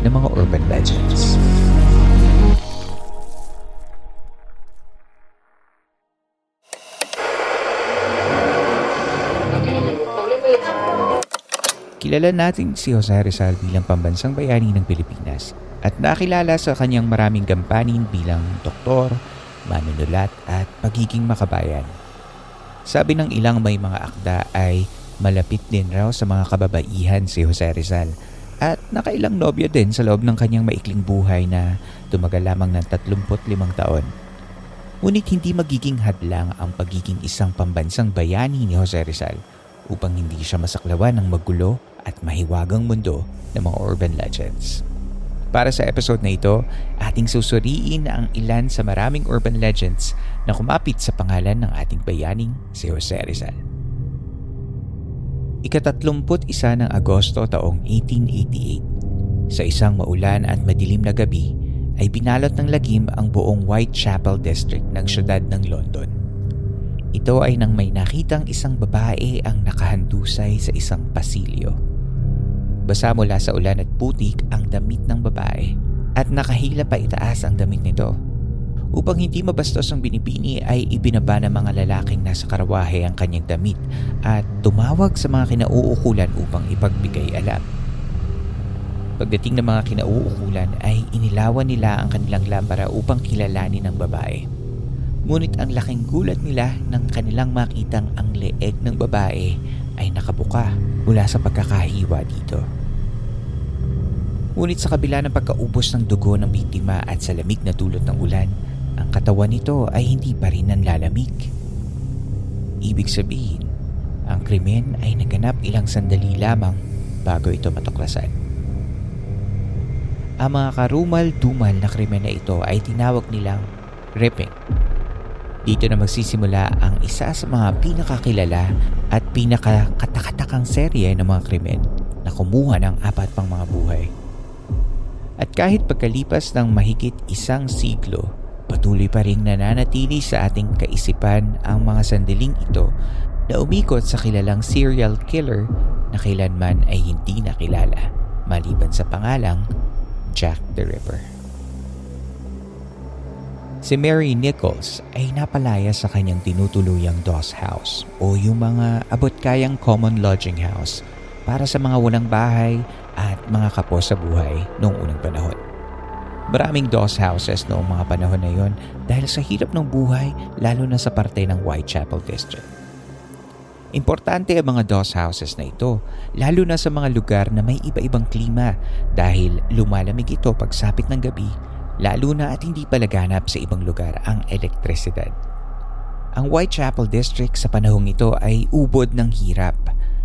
ng mga urban legends. Kilala natin si Jose Rizal bilang pambansang bayani ng Pilipinas at nakilala sa kanyang maraming gampanin bilang doktor, manunulat at pagiging makabayan. Sabi ng ilang may mga akda ay malapit din raw sa mga kababaihan si Jose Rizal at nakailang nobyo din sa loob ng kanyang maikling buhay na tumagal lamang ng 35 taon. Ngunit hindi magiging hadlang ang pagiging isang pambansang bayani ni Jose Rizal upang hindi siya masaklawan ng magulo at mahiwagang mundo ng mga urban legends. Para sa episode na ito, ating susuriin ang ilan sa maraming urban legends na kumapit sa pangalan ng ating bayaning si Jose Rizal. Ikatatlumput isa ng Agosto taong 1888. Sa isang maulan at madilim na gabi ay binalot ng lagim ang buong Whitechapel District ng syudad ng London. Ito ay nang may nakitang isang babae ang nakahandusay sa isang pasilyo. Basa mula sa ulan at putik ang damit ng babae at nakahila pa itaas ang damit nito Upang hindi mabastos ang binibini ay ibinaba ng mga lalaking nasa karawahe ang kanyang damit at tumawag sa mga kinauukulan upang ipagbigay alam. Pagdating ng mga kinauukulan ay inilawan nila ang kanilang lambara upang kilalanin ng babae. Ngunit ang laking gulat nila nang kanilang makitang ang leeg ng babae ay nakabuka mula sa pagkakahiwa dito. Ngunit sa kabila ng pagkaubos ng dugo ng biktima at sa lamig na dulot ng ulan, ang katawan nito ay hindi pa rin nanlalamig. Ibig sabihin, ang krimen ay naganap ilang sandali lamang bago ito matuklasan. Ang mga karumal-dumal na krimen na ito ay tinawag nilang ripping. Dito na magsisimula ang isa sa mga pinakakilala at pinakakatakatakang serye ng mga krimen na kumuha ng apat pang mga buhay. At kahit pagkalipas ng mahigit isang siglo, Patuloy pa rin nananatili sa ating kaisipan ang mga sandaling ito na umikot sa kilalang serial killer na kailanman ay hindi nakilala maliban sa pangalang Jack the Ripper. Si Mary Nichols ay napalaya sa kanyang tinutuluyang DOS house o yung mga abot-kayang common lodging house para sa mga walang bahay at mga kapwa sa buhay noong unang panahon. Maraming DOS houses noong mga panahon na yon dahil sa hirap ng buhay lalo na sa parte ng Whitechapel District. Importante ang mga DOS houses na ito lalo na sa mga lugar na may iba-ibang klima dahil lumalamig ito pagsapit ng gabi lalo na at hindi palaganap sa ibang lugar ang elektrisidad. Ang Whitechapel District sa panahong ito ay ubod ng hirap.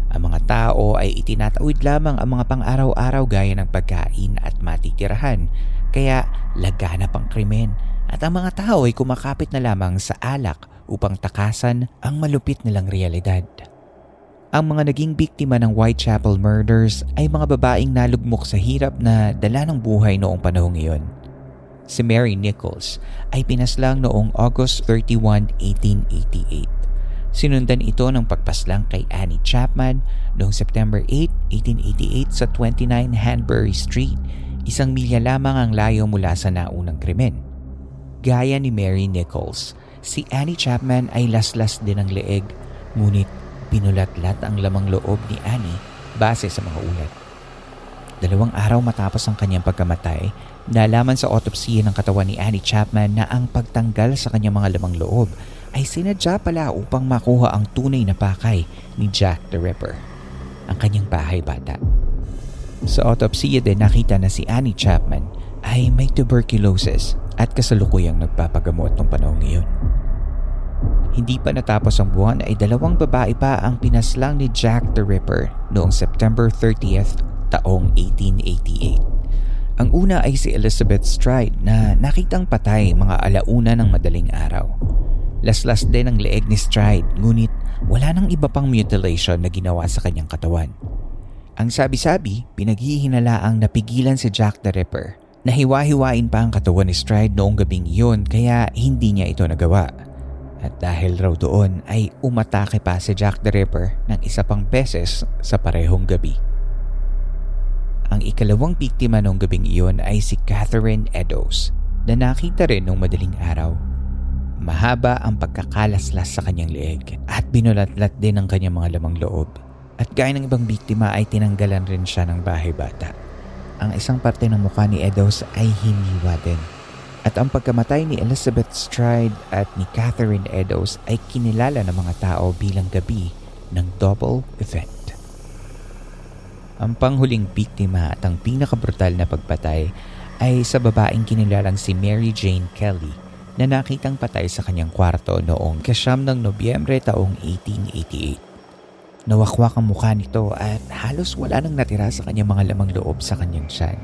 Ang mga tao ay itinatawid lamang ang mga pang-araw-araw gaya ng pagkain at matitirahan kaya laganap ang krimen at ang mga tao ay kumakapit na lamang sa alak upang takasan ang malupit nilang realidad. Ang mga naging biktima ng Whitechapel murders ay mga babaeng nalugmok sa hirap na dala ng buhay noong panahong iyon. si Mary Nichols, ay pinaslang noong August 31, 1888. Sinundan ito ng pagpaslang kay Annie Chapman noong September 8, 1888 sa 29 Hanbury Street, isang milya lamang ang layo mula sa naunang krimen. Gaya ni Mary Nichols, si Annie Chapman ay laslas din ang leeg, ngunit pinulatlat ang lamang loob ni Annie base sa mga ulat. Dalawang araw matapos ang kanyang pagkamatay, nalaman sa autopsy ng katawan ni Annie Chapman na ang pagtanggal sa kanyang mga lamang loob ay sinadya pala upang makuha ang tunay na pakay ni Jack the Ripper, ang kanyang bahay bata. Sa autopsy din nakita na si Annie Chapman ay may tuberculosis at kasalukuyang nagpapagamot ng panahon ngayon. Hindi pa natapos ang buwan ay dalawang babae pa ang pinaslang ni Jack the Ripper noong September 30th taong 1888. Ang una ay si Elizabeth Stride na nakitang patay mga alauna ng madaling araw. Laslas din ang leeg ni Stride ngunit wala nang iba pang mutilation na ginawa sa kanyang katawan. Ang sabi-sabi, pinaghihinalaang napigilan si Jack the Ripper. Nahiwa-hiwain pa ang katawan ni Stride noong gabing iyon kaya hindi niya ito nagawa. At dahil raw doon ay umatake pa si Jack the Ripper ng isa pang beses sa parehong gabi. Ang ikalawang biktima noong gabing iyon ay si Catherine Eddowes na nakita rin noong madaling araw Mahaba ang pagkakalaslas sa kanyang leeg at binulatlat din ang kanyang mga lamang loob. At gaya ng ibang biktima ay tinanggalan rin siya ng bahay bata. Ang isang parte ng mukha ni Edos ay hiniwa din. At ang pagkamatay ni Elizabeth Stride at ni Catherine Edos ay kinilala ng mga tao bilang gabi ng double event. Ang panghuling biktima at ang pinakabrutal na pagpatay ay sa babaeng kinilalang si Mary Jane Kelly na nakitang patay sa kanyang kwarto noong kasyam ng Nobyembre taong 1888. Nawakwak ang mukha nito at halos wala nang natira sa kanyang mga lamang loob sa kanyang tiyan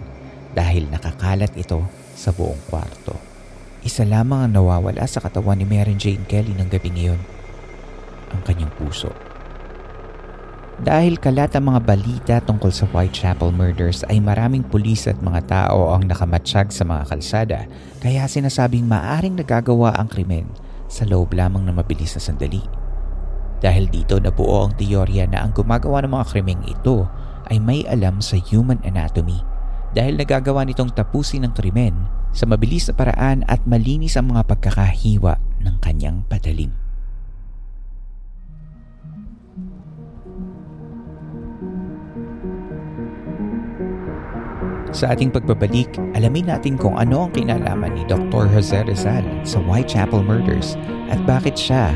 dahil nakakalat ito sa buong kwarto. Isa lamang ang nawawala sa katawan ni Mary Jane Kelly ng gabi ngayon, ang kanyang puso. Dahil kalat ang mga balita tungkol sa Whitechapel murders ay maraming pulis at mga tao ang nakamatsyag sa mga kalsada kaya sinasabing maaring nagagawa ang krimen sa loob lamang ng mabilis na sandali. Dahil dito nabuo ang teorya na ang gumagawa ng mga krimeng ito ay may alam sa human anatomy dahil nagagawa nitong tapusin ang krimen sa mabilis na paraan at malinis ang mga pagkakahiwa ng kanyang padalim. Sa ating pagbabalik, alamin natin kung ano ang kinalaman ni Dr. Jose Rizal sa Whitechapel Murders at bakit siya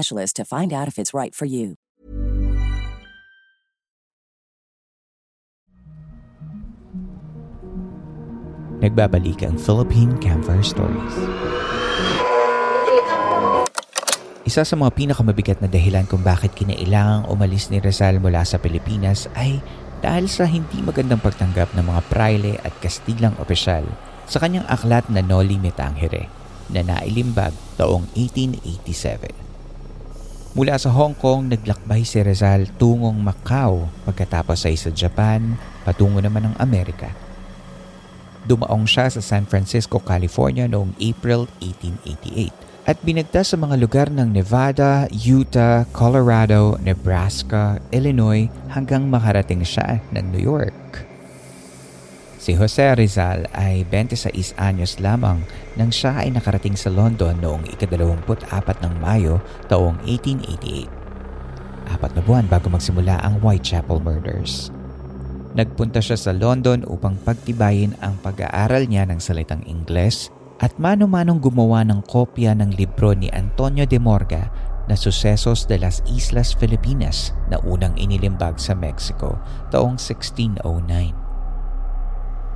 specialist to find out if it's right for you. Nagbabalik ang Philippine Campfire Stories. Isa sa mga pinakamabigat na dahilan kung bakit kinailangang umalis ni Rizal mula sa Pilipinas ay dahil sa hindi magandang pagtanggap ng mga praile at kastilang opisyal sa kanyang aklat na Noli Me Tangere na nailimbag taong 1887. Mula sa Hong Kong, naglakbay si Rizal tungong Macau pagkatapos ay sa Japan, patungo naman ng Amerika. Dumaong siya sa San Francisco, California noong April 1888 at binagtas sa mga lugar ng Nevada, Utah, Colorado, Nebraska, Illinois hanggang makarating siya ng New York. Si Jose Rizal ay 26 anyos lamang nang siya ay nakarating sa London noong ikadalawamput-apat ng Mayo taong 1888. Apat na buwan bago magsimula ang Whitechapel Murders. Nagpunta siya sa London upang pagtibayin ang pag-aaral niya ng salitang Ingles at mano-manong gumawa ng kopya ng libro ni Antonio de Morga na Sucesos de las Islas Filipinas na unang inilimbag sa Mexico taong 1609.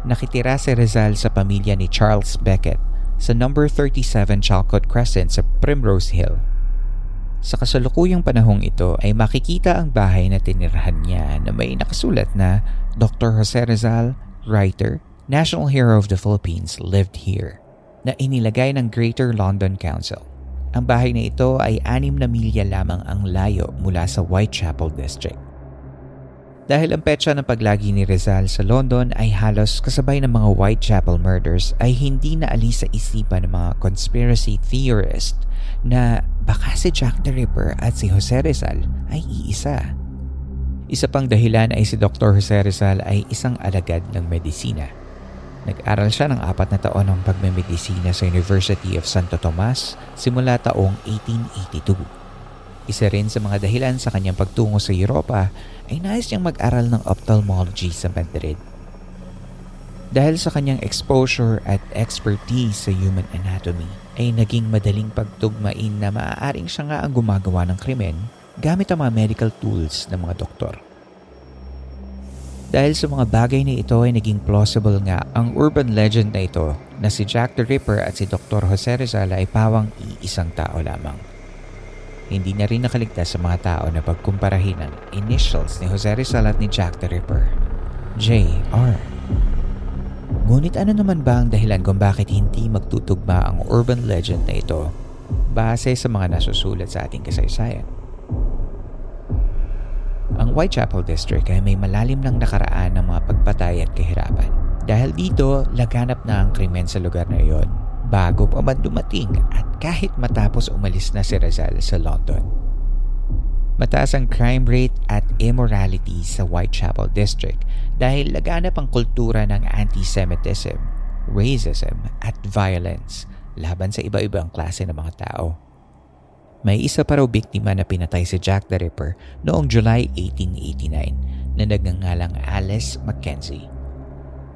Nakitira si Rizal sa pamilya ni Charles Beckett sa number 37 Chalcot Crescent sa Primrose Hill. Sa kasalukuyang panahong ito ay makikita ang bahay na tinirahan niya na may nakasulat na Dr. Jose Rizal, writer, National Hero of the Philippines, lived here na inilagay ng Greater London Council. Ang bahay na ito ay anim na milya lamang ang layo mula sa Whitechapel District. Dahil ang petsa ng paglagi ni Rizal sa London ay halos kasabay ng mga Whitechapel murders ay hindi naalis sa isipan ng mga conspiracy theorist na baka si Jack the Ripper at si Jose Rizal ay iisa. Isa pang dahilan ay si Dr. Jose Rizal ay isang alagad ng medisina Nag-aral siya ng apat na taon ng pagmemedisina sa University of Santo Tomas simula taong 1882. Isa rin sa mga dahilan sa kanyang pagtungo sa Europa ay nais niyang mag-aral ng ophthalmology sa Madrid. Dahil sa kanyang exposure at expertise sa human anatomy, ay naging madaling pagtugmain na maaaring siya nga ang gumagawa ng krimen gamit ang mga medical tools ng mga doktor. Dahil sa mga bagay na ito ay naging plausible nga ang urban legend na ito na si Jack the Ripper at si Dr. Jose Rizal ay pawang iisang tao lamang. Hindi na rin nakaligtas sa mga tao na pagkumparahin ang initials ni Jose Rizal at ni Jack the Ripper. J.R. Ngunit ano naman ba ang dahilan kung bakit hindi magtutugma ang urban legend na ito base sa mga nasusulat sa ating kasaysayan? Ang Whitechapel District ay may malalim ng nakaraan ng mga pagpatay at kahirapan. Dahil dito, laganap na ang krimen sa lugar na iyon bago pa man dumating at kahit matapos umalis na si Rizal sa London. Mataas ang crime rate at immorality sa Whitechapel District dahil laganap ang kultura ng anti-Semitism, racism at violence laban sa iba-ibang klase ng mga tao. May isa pa raw biktima na pinatay si Jack the Ripper noong July 1889 na nagngangalang Alice Mackenzie.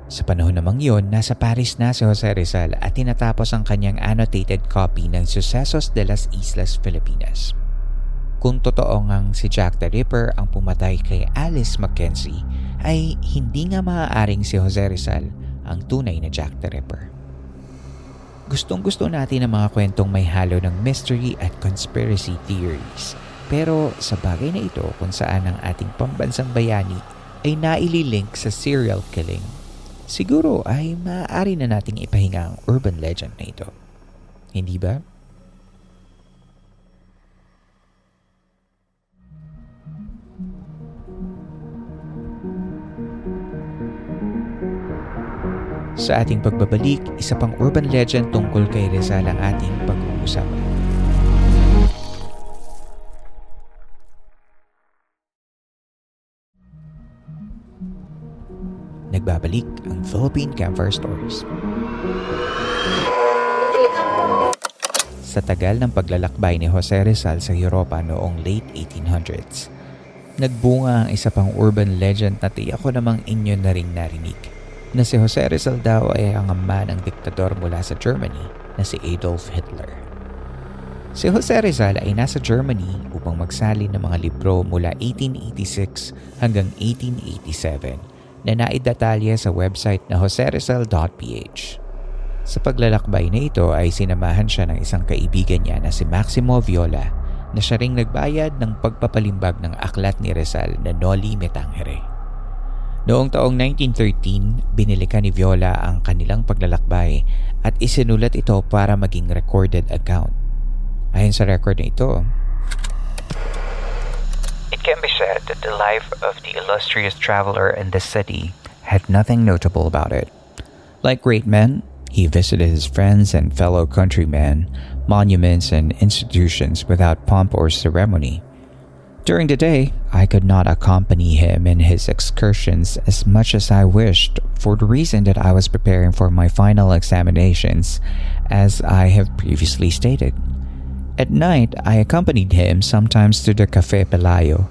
Sa panahon namang yon, nasa Paris na si Jose Rizal at tinatapos ang kanyang annotated copy ng Sucesos de las Islas Filipinas. Kung totoo ngang si Jack the Ripper ang pumatay kay Alice Mackenzie, ay hindi nga maaaring si Jose Rizal ang tunay na Jack the Ripper. Gustong gusto natin ang mga kwentong may halo ng mystery at conspiracy theories. Pero sa bagay na ito kung saan ang ating pambansang bayani ay naililink sa serial killing, siguro ay maaari na nating ipahinga ang urban legend na ito. Hindi ba? Sa ating pagbabalik, isa pang urban legend tungkol kay Rizal ang ating pag-uusapan. Nagbabalik Philippine Campfire Stories. Sa tagal ng paglalakbay ni Jose Rizal sa Europa noong late 1800s, nagbunga ang isa pang urban legend na tiyak ko namang inyo na ring narinig – na si Jose Rizal daw ay ang ama ng diktador mula sa Germany na si Adolf Hitler. Si Jose Rizal ay nasa Germany upang magsalin ng mga libro mula 1886 hanggang 1887 na naidatalya sa website na joserizal.ph. Sa paglalakbay na ito ay sinamahan siya ng isang kaibigan niya na si Maximo Viola na siya ring nagbayad ng pagpapalimbag ng aklat ni Rizal na Noli Me Tangere. Noong taong 1913, binilikan ni Viola ang kanilang paglalakbay at isinulat ito para maging recorded account. Ayon sa record na ito, It can be said that the life of the illustrious traveler in the city had nothing notable about it. Like great men, he visited his friends and fellow countrymen, monuments and institutions without pomp or ceremony. During the day, I could not accompany him in his excursions as much as I wished for the reason that I was preparing for my final examinations, as I have previously stated. At night, I accompanied him sometimes to the Cafe Pelayo,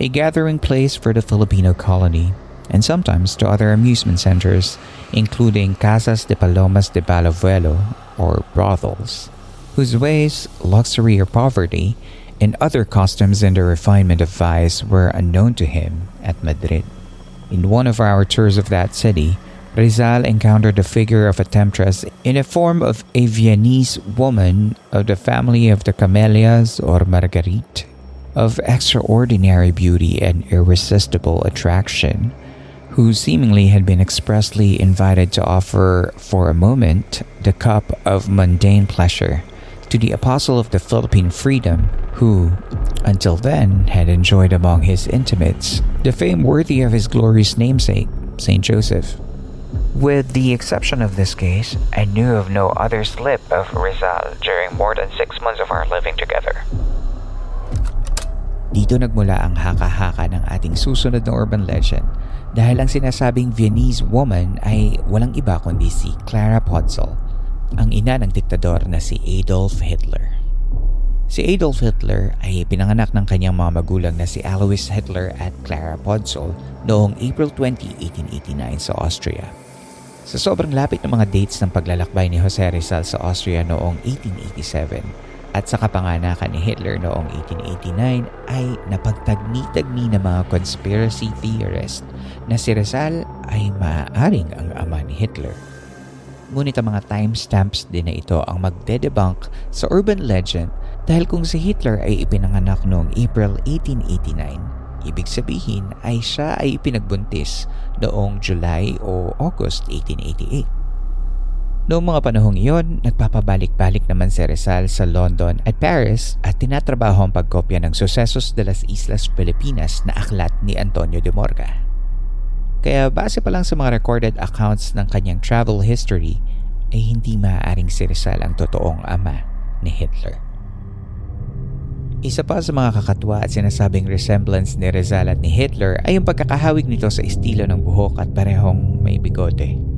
a gathering place for the Filipino colony, and sometimes to other amusement centers, including Casas de Palomas de Balavuelo, or brothels, whose ways, luxury or poverty, and other customs and the refinement of vice were unknown to him at Madrid. In one of our tours of that city, Rizal encountered the figure of a temptress in the form of a Viennese woman of the family of the Camellias or Marguerite, of extraordinary beauty and irresistible attraction, who seemingly had been expressly invited to offer for a moment the cup of mundane pleasure to the apostle of the Philippine freedom, who, until then, had enjoyed among his intimates the fame worthy of his glorious namesake, Saint Joseph. With the exception of this case, I knew of no other slip of Rizal during more than six months of our living together. Dito nagmula ang haka-haka ng ating susunod na urban legend dahil ang sinasabing Viennese woman ay walang iba kundi si Clara Potzel, ang ina ng diktador na si Adolf Hitler. Si Adolf Hitler ay pinanganak ng kanyang mga magulang na si Alois Hitler at Clara Potzel noong April 20, 1889 sa Austria. Sa sobrang lapit ng mga dates ng paglalakbay ni Jose Rizal sa Austria noong 1887 at sa kapanganakan ni Hitler noong 1889 ay napagtagni-tagni ng mga conspiracy theorist na si Rizal ay maaaring ang ama ni Hitler. Ngunit ang mga timestamps din na ito ang magde-debunk sa urban legend dahil kung si Hitler ay ipinanganak noong April 1889, Ibig sabihin ay siya ay ipinagbuntis noong July o August 1888. Noong mga panahong iyon, nagpapabalik-balik naman si Rizal sa London at Paris at tinatrabaho ang pagkopya ng Sucesos de las Islas Pilipinas na aklat ni Antonio de Morga. Kaya base pa lang sa mga recorded accounts ng kanyang travel history, ay hindi maaaring si Rizal ang totoong ama ni Hitler. Isa pa sa mga kakatwa at sinasabing resemblance ni Rizal at ni Hitler ay yung pagkakahawig nito sa estilo ng buhok at parehong may bigote.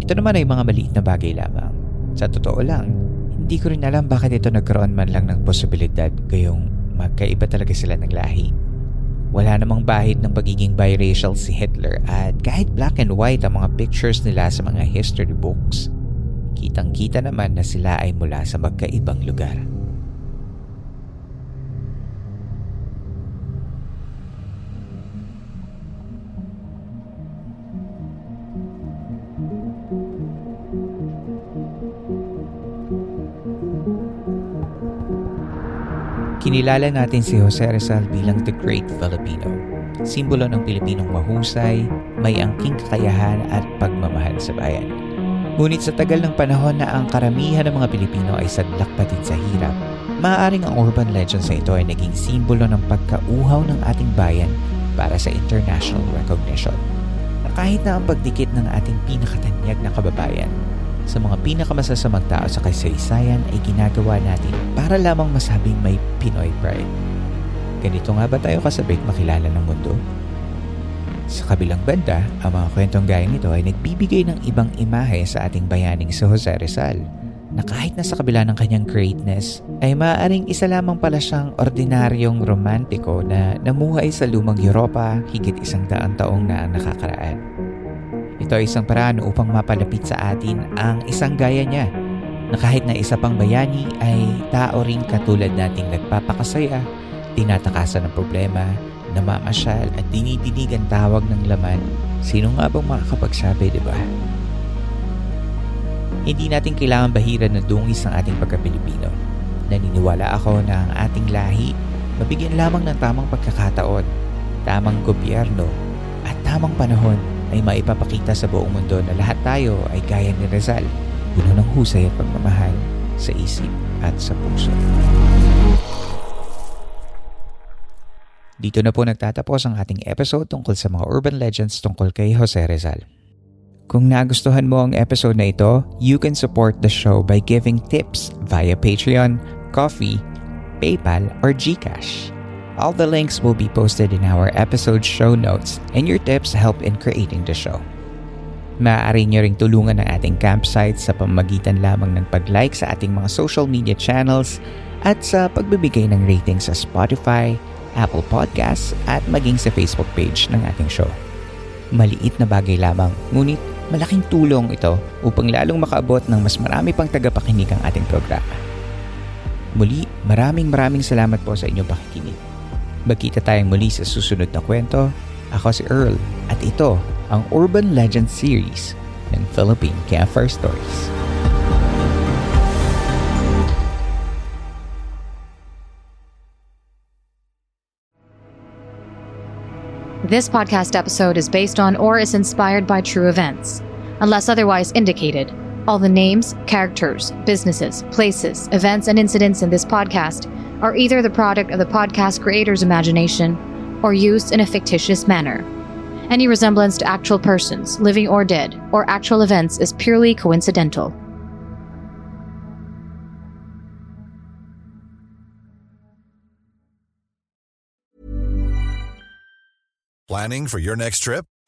Ito naman ay mga maliit na bagay lamang. Sa totoo lang, hindi ko rin alam bakit ito nagkaroon man lang ng posibilidad gayong magkaiba talaga sila ng lahi. Wala namang bahid ng pagiging biracial si Hitler at kahit black and white ang mga pictures nila sa mga history books, kitang-kita naman na sila ay mula sa magkaibang lugar. Kinilala natin si Jose Rizal bilang the Great Filipino. Simbolo ng Pilipinong mahusay, may angking kakayahan at pagmamahal sa bayan. Ngunit sa tagal ng panahon na ang karamihan ng mga Pilipino ay sadlak pa din sa hirap, maaaring ang urban legends na ito ay naging simbolo ng pagkauhaw ng ating bayan para sa international recognition. Na kahit na ang pagdikit ng ating pinakatanyag na kababayan sa mga pinakamasasamang tao sa kasaysayan ay ginagawa natin para lamang masabing may Pinoy pride. Ganito nga ba tayo kasabik makilala ng mundo? Sa kabilang banda, ang mga kwentong gaya nito ay nagbibigay ng ibang imahe sa ating bayaning si Jose Rizal na kahit na sa kabila ng kanyang greatness ay maaaring isa lamang pala siyang ordinaryong romantiko na namuhay sa lumang Europa higit isang daang taong na nakakaraan. Ito ay isang paraan upang mapalapit sa atin ang isang gaya niya na kahit na isa pang bayani ay tao ring katulad nating nagpapakasaya, tinatakasan ng problema, namamasyal at dinidinig ang tawag ng laman. Sino nga bang makakapagsabi, di ba? Hindi natin kailangan bahiran ng dungis ng ating pagka-Pilipino. Naniniwala ako na ang ating lahi mabigyan lamang ng tamang pagkakataon, tamang gobyerno at tamang panahon ay maipapakita sa buong mundo na lahat tayo ay gaya ni Rizal, puno ng husay at pagmamahal sa isip at sa puso. Dito na po nagtatapos ang ating episode tungkol sa mga urban legends tungkol kay Jose Rizal. Kung nagustuhan mo ang episode na ito, you can support the show by giving tips via Patreon, Coffee, PayPal, or GCash. All the links will be posted in our episode show notes and your tips help in creating the show. Maaari nyo ring tulungan ang ating campsite sa pamagitan lamang ng pag-like sa ating mga social media channels at sa pagbibigay ng rating sa Spotify, Apple Podcasts at maging sa Facebook page ng ating show. Maliit na bagay lamang, ngunit malaking tulong ito upang lalong makaabot ng mas marami pang tagapakinig ang ating programa. Muli, maraming maraming salamat po sa inyong pakikinig. Magkita tayong muli sa susunod na kwento. Ako si Earl at ito ang Urban Legend Series ng Philippine Campfire Stories. This podcast episode is based on or is inspired by true events. Unless otherwise indicated, all the names, characters, businesses, places, events, and incidents in this podcast are either the product of the podcast creator's imagination or used in a fictitious manner. Any resemblance to actual persons, living or dead, or actual events is purely coincidental. Planning for your next trip?